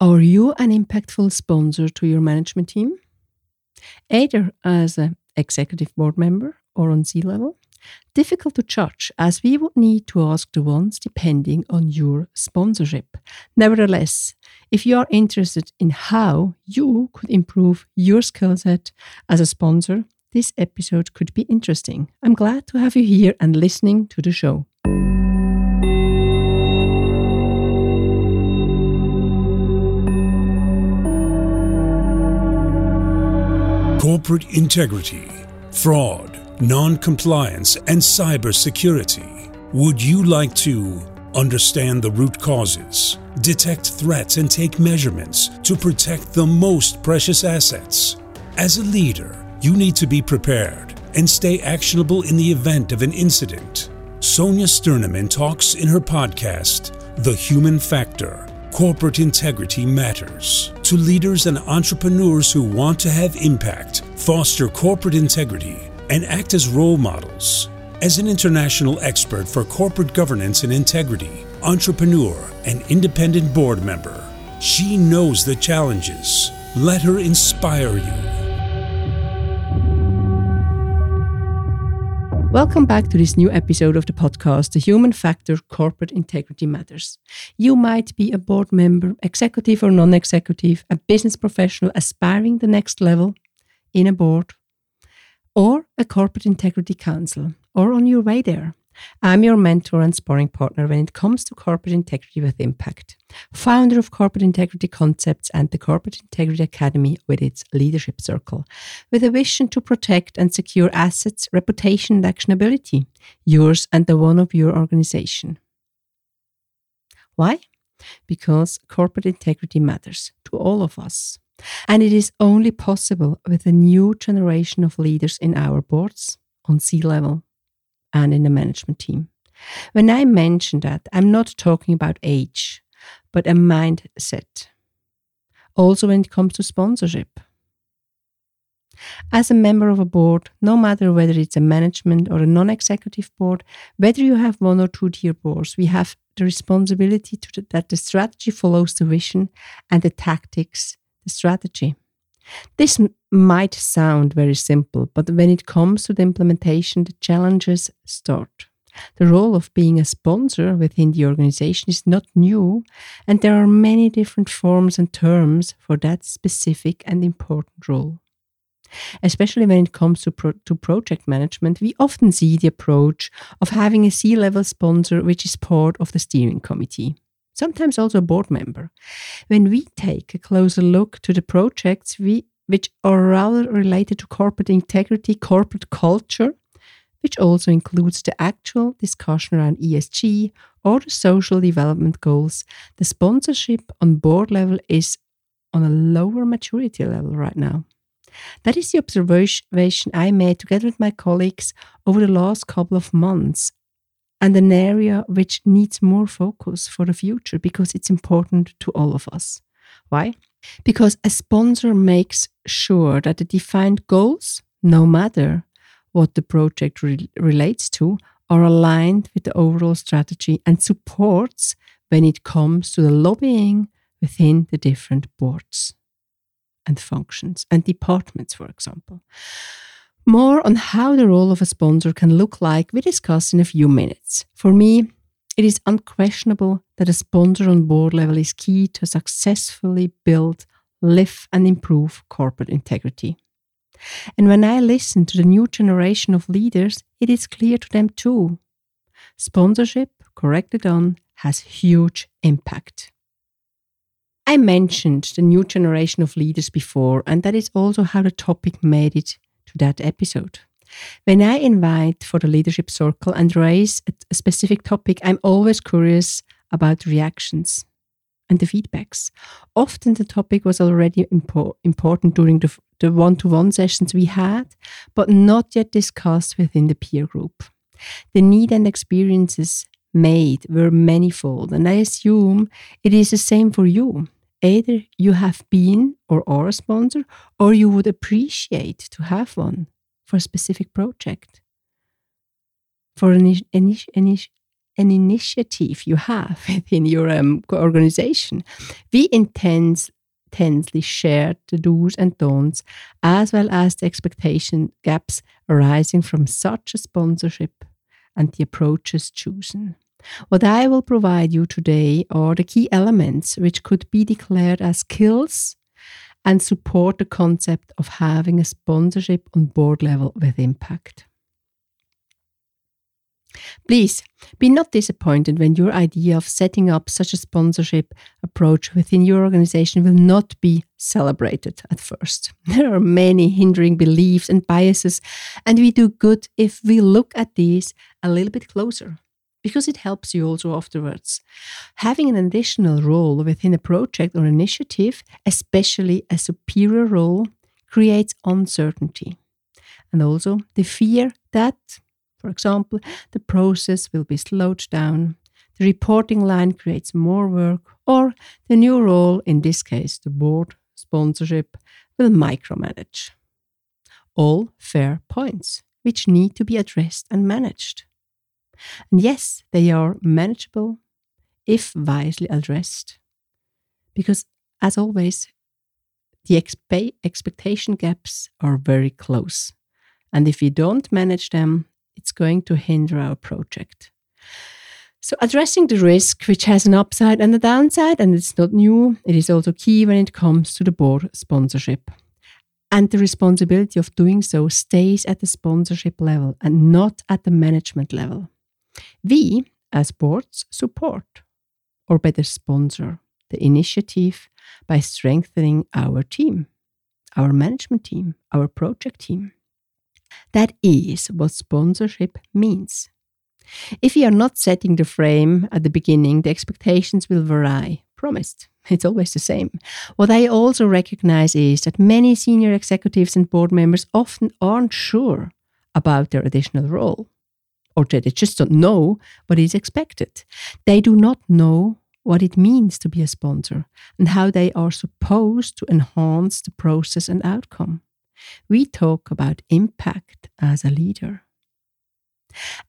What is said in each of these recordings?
Are you an impactful sponsor to your management team? Either as an executive board member or on C level? Difficult to judge, as we would need to ask the ones depending on your sponsorship. Nevertheless, if you are interested in how you could improve your skill set as a sponsor, this episode could be interesting. I'm glad to have you here and listening to the show. Corporate integrity, fraud non-compliance, and cybersecurity. Would you like to understand the root causes, detect threats, and take measurements to protect the most precious assets? As a leader, you need to be prepared and stay actionable in the event of an incident. Sonja Stirnimann talks in her podcast, The Human Factor Corporate Integrity Matters, to leaders and entrepreneurs who want to have impact, foster corporate integrity, and act as role models. As an international expert for corporate governance and integrity, entrepreneur, and independent board member, she knows the challenges. Let her inspire you. Welcome back to this new episode of the podcast, The Human Factor Corporate Integrity Matters. You might be a board member, executive or non executive, a business professional aspiring the next level in a board or a corporate integrity council, or on your way there. I'm your mentor and sparring partner when it comes to corporate integrity with impact, founder of Corporate Integrity Concepts and the Corporate Integrity Academy with its leadership circle, with a vision to protect and secure assets, reputation, and actionability, yours and the one of your organization. Why? Because corporate integrity matters to all of us. And it is only possible with a new generation of leaders in our boards, on C level, and in the management team. When I mention that, I'm not talking about age, but a mindset. Also, when it comes to sponsorship. As a member of a board, no matter whether it's a management or a non executive board, whether you have one or two tier boards, we have the responsibility to, that the strategy follows the vision and the tactics the strategy. This m- might sound very simple, but when it comes to the implementation, the challenges start. The role of being a sponsor within the organization is not new, and there are many different forms and terms for that specific and important role. Especially when it comes to, pro- to project management, we often see the approach of having a C level sponsor which is part of the steering committee sometimes also a board member. When we take a closer look to the projects we, which are rather related to corporate integrity, corporate culture, which also includes the actual discussion around ESG or the social development goals, the sponsorship on board level is on a lower maturity level right now. That is the observation I made together with my colleagues over the last couple of months and an area which needs more focus for the future because it's important to all of us. Why? Because a sponsor makes sure that the defined goals, no matter what the project re- relates to, are aligned with the overall strategy and supports when it comes to the lobbying within the different boards and functions and departments, for example. More on how the role of a sponsor can look like we discuss in a few minutes. For me, it is unquestionable that a sponsor on board level is key to successfully build, live, and improve corporate integrity. And when I listen to the new generation of leaders, it is clear to them too. Sponsorship, corrected on, has huge impact. I mentioned the new generation of leaders before, and that is also how the topic made it to that episode. When I invite for the leadership circle and raise a specific topic, I'm always curious about reactions and the feedbacks. Often the topic was already impo- important during the, the one-to-one sessions we had, but not yet discussed within the peer group. The need and experiences made were manifold, and I assume it is the same for you. Either you have been or are a sponsor, or you would appreciate to have one for a specific project, for an, an initiative you have within your um, organization. We intend intensely share the do's and don'ts, as well as the expectation gaps arising from such a sponsorship and the approaches chosen. What I will provide you today are the key elements which could be declared as skills and support the concept of having a sponsorship on board level with impact. Please be not disappointed when your idea of setting up such a sponsorship approach within your organization will not be celebrated at first. There are many hindering beliefs and biases, and we do good if we look at these a little bit closer because it helps you also afterwards. Having an additional role within a project or initiative, especially a superior role, creates uncertainty and also the fear that for example, the process will be slowed down, the reporting line creates more work, or the new role, in this case the board sponsorship, will micromanage. All fair points which need to be addressed and managed. And yes, they are manageable if wisely addressed. Because, as always, the expe expectation gaps are very close. And if we don't manage them, it's going to hinder our project. So, addressing the risk, which has an upside and a downside, and it's not new, it is also key when it comes to the board sponsorship. And the responsibility of doing so stays at the sponsorship level and not at the management level. We, as boards, support, or better, sponsor the initiative by strengthening our team, our management team, our project team. That is what sponsorship means. If you are not setting the frame at the beginning, the expectations will vary. Promised. It's always the same. What I also recognize is that many senior executives and board members often aren't sure about their additional role, or that they just don't know what is expected. They do not know what it means to be a sponsor and how they are supposed to enhance the process and outcome we talk about impact as a leader.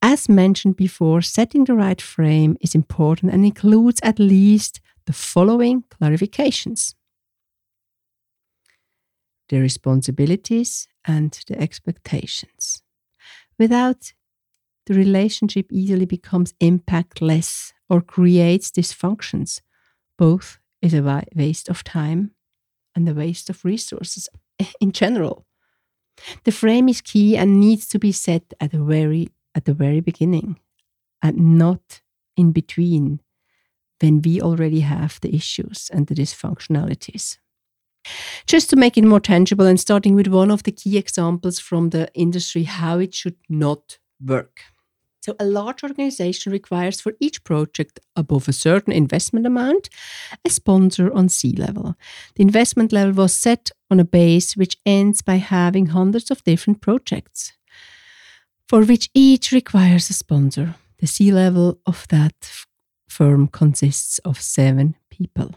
As mentioned before, setting the right frame is important and includes at least the following clarifications the responsibilities and the expectations. Without the relationship easily becomes impactless or creates dysfunctions. Both is a waste of time and a waste of resources in general. The frame is key and needs to be set at the very at the very beginning and not in between when we already have the issues and the dysfunctionalities. Just to make it more tangible and starting with one of the key examples from the industry how it should not work. So, a large organization requires for each project above a certain investment amount a sponsor on C level. The investment level was set on a base which ends by having hundreds of different projects, for which each requires a sponsor. The C level of that firm consists of seven people.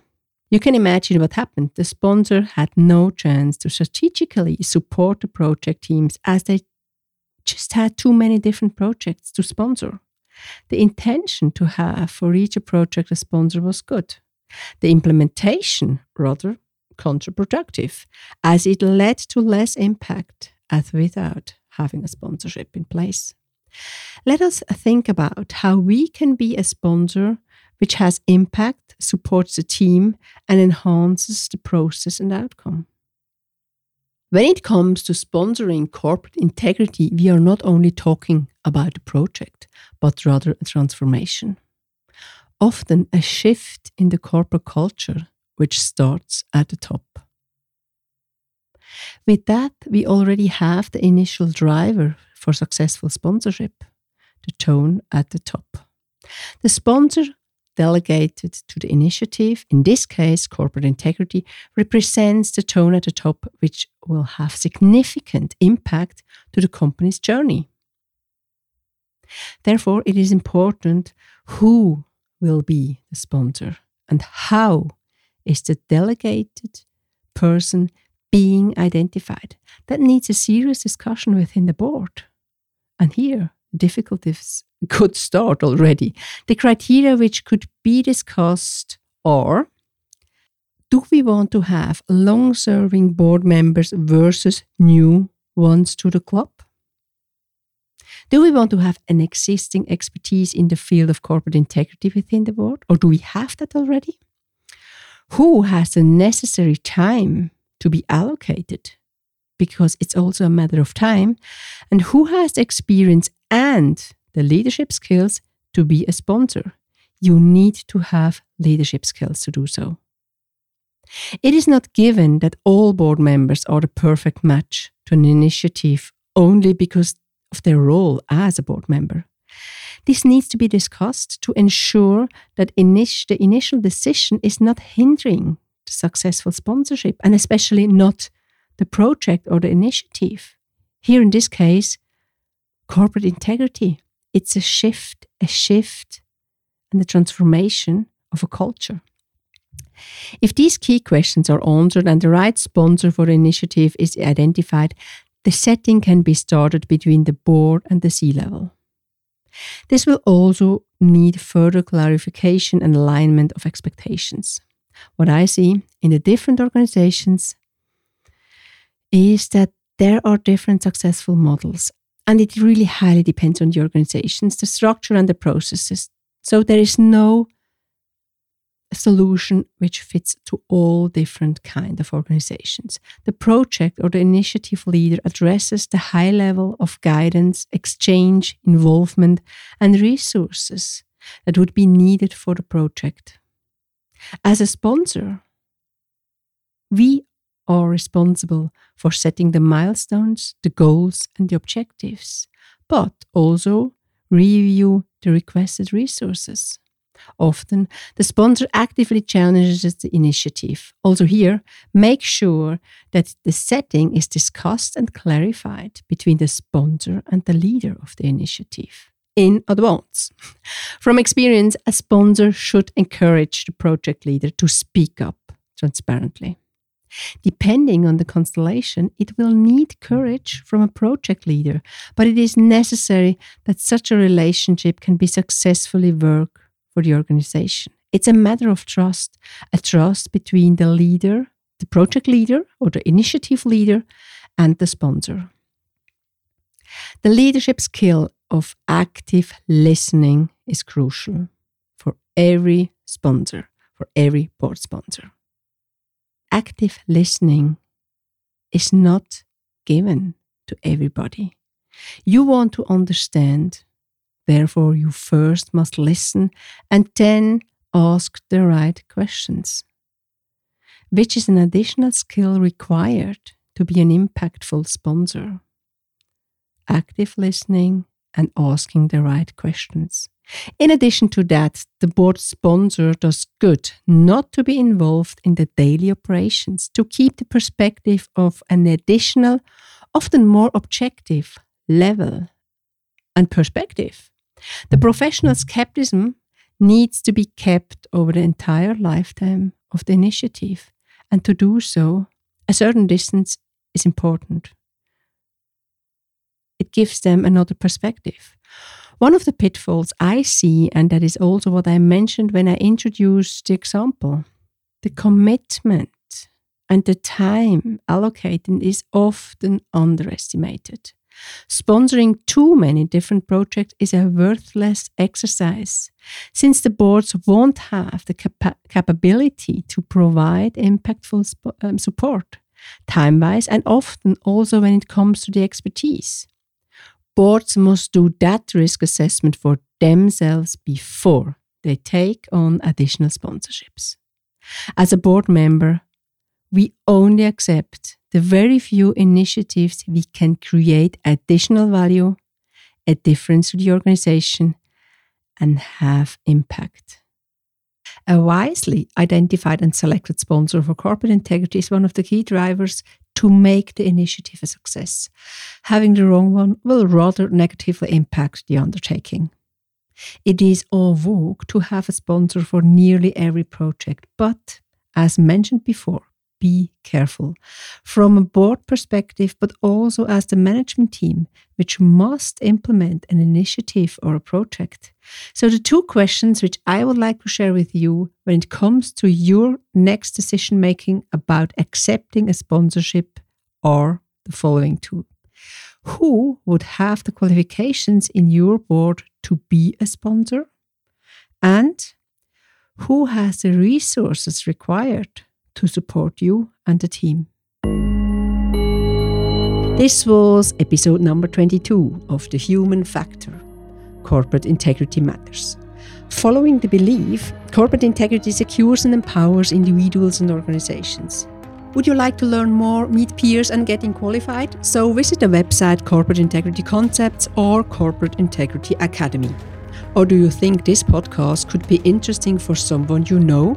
You can imagine what happened. The sponsor had no chance to strategically support the project teams as they just had too many different projects to sponsor. The intention to have for each project a sponsor was good. The implementation, rather, counterproductive, as it led to less impact as without having a sponsorship in place. Let us think about how we can be a sponsor which has impact, supports the team, and enhances the process and outcome. When it comes to sponsoring corporate integrity, we are not only talking about a project, but rather a transformation. Often a shift in the corporate culture, which starts at the top. With that, we already have the initial driver for successful sponsorship the tone at the top. The sponsor delegated to the initiative, in this case, corporate integrity, represents the tone at the top, which will have significant impact to the company's journey. Therefore, it is important who will be the sponsor and how is the delegated person being identified. That needs a serious discussion within the board. And here, difficulties could start already. The criteria which could be discussed are do we want to have long serving board members versus new ones to the club? Do we want to have an existing expertise in the field of corporate integrity within the board, or do we have that already? Who has the necessary time to be allocated? Because it's also a matter of time. And who has experience and the leadership skills to be a sponsor? You need to have leadership skills to do so. It is not given that all board members are the perfect match to an initiative only because of their role as a board member. This needs to be discussed to ensure that init- the initial decision is not hindering the successful sponsorship and especially not the project or the initiative. Here in this case, corporate integrity. It's a shift, a shift and the transformation of a culture. If these key questions are answered and the right sponsor for the initiative is identified, the setting can be started between the board and the C level. This will also need further clarification and alignment of expectations. What I see in the different organizations is that there are different successful models, and it really highly depends on the organizations, the structure, and the processes. So there is no solution which fits to all different kind of organizations. The project or the initiative leader addresses the high level of guidance, exchange, involvement, and resources that would be needed for the project. As a sponsor, we are responsible for setting the milestones, the goals, and the objectives, but also review the requested resources. Often, the sponsor actively challenges the initiative. Also, here, make sure that the setting is discussed and clarified between the sponsor and the leader of the initiative in advance. From experience, a sponsor should encourage the project leader to speak up transparently. Depending on the constellation, it will need courage from a project leader, but it is necessary that such a relationship can be successfully worked for the organization. It's a matter of trust, a trust between the leader, the project leader or the initiative leader, and the sponsor. The leadership skill of active listening is crucial for every sponsor, for every board sponsor. Active listening is not given to everybody. You want to understand Therefore, you first must listen and then ask the right questions, which is an additional skill required to be an impactful sponsor. Active listening and asking the right questions. In addition to that, the board sponsor does good not to be involved in the daily operations, to keep the perspective of an additional, often more objective level and perspective. The professional skepticism needs to be kept over the entire lifetime of the initiative, and to do so, a certain distance is important. It gives them another perspective. One of the pitfalls I see, and that is also what I mentioned when I introduced the example, the commitment and the time allocated is often underestimated. Sponsoring too many different projects is a worthless exercise, since the boards won't have the capa capability to provide impactful um, support, time wise, and often also when it comes to the expertise. Boards must do that risk assessment for themselves before they take on additional sponsorships. As a board member, we only accept the very few initiatives we can create additional value, a difference to the organization, and have impact. A wisely identified and selected sponsor for corporate integrity is one of the key drivers to make the initiative a success. Having the wrong one will rather negatively impact the undertaking. It is en vogue to have a sponsor for nearly every project, but as mentioned before, be careful from a board perspective, but also as the management team, which must implement an initiative or a project. So, the two questions which I would like to share with you when it comes to your next decision making about accepting a sponsorship are the following two. Who would have the qualifications in your board to be a sponsor? And who has the resources required to support you and the team. This was episode number 22 of The Human Factor Corporate Integrity Matters. Following the belief, corporate integrity secures and empowers individuals and organizations. Would you like to learn more, meet peers, and getting qualified? So visit the website Corporate Integrity Concepts or Corporate Integrity Academy. Or do you think this podcast could be interesting for someone you know?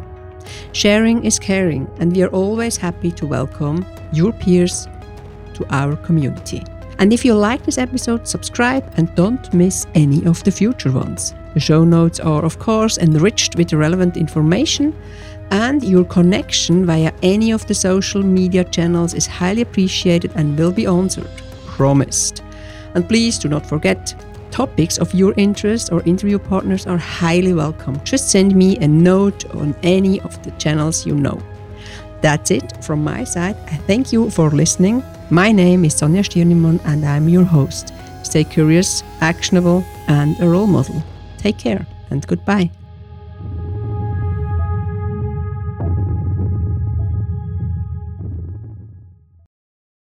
Sharing is caring, and we are always happy to welcome your peers to our community. And if you like this episode, subscribe and don't miss any of the future ones. The show notes are, of course, enriched with relevant information, and your connection via any of the social media channels is highly appreciated and will be answered. Promised. And please do not forget topics of your interest or interview partners are highly welcome. Just send me a note on any of the channels you know. That's it from my side. I thank you for listening. My name is Sonja Stirnimann and I'm your host. Stay curious, actionable, and a role model. Take care and goodbye.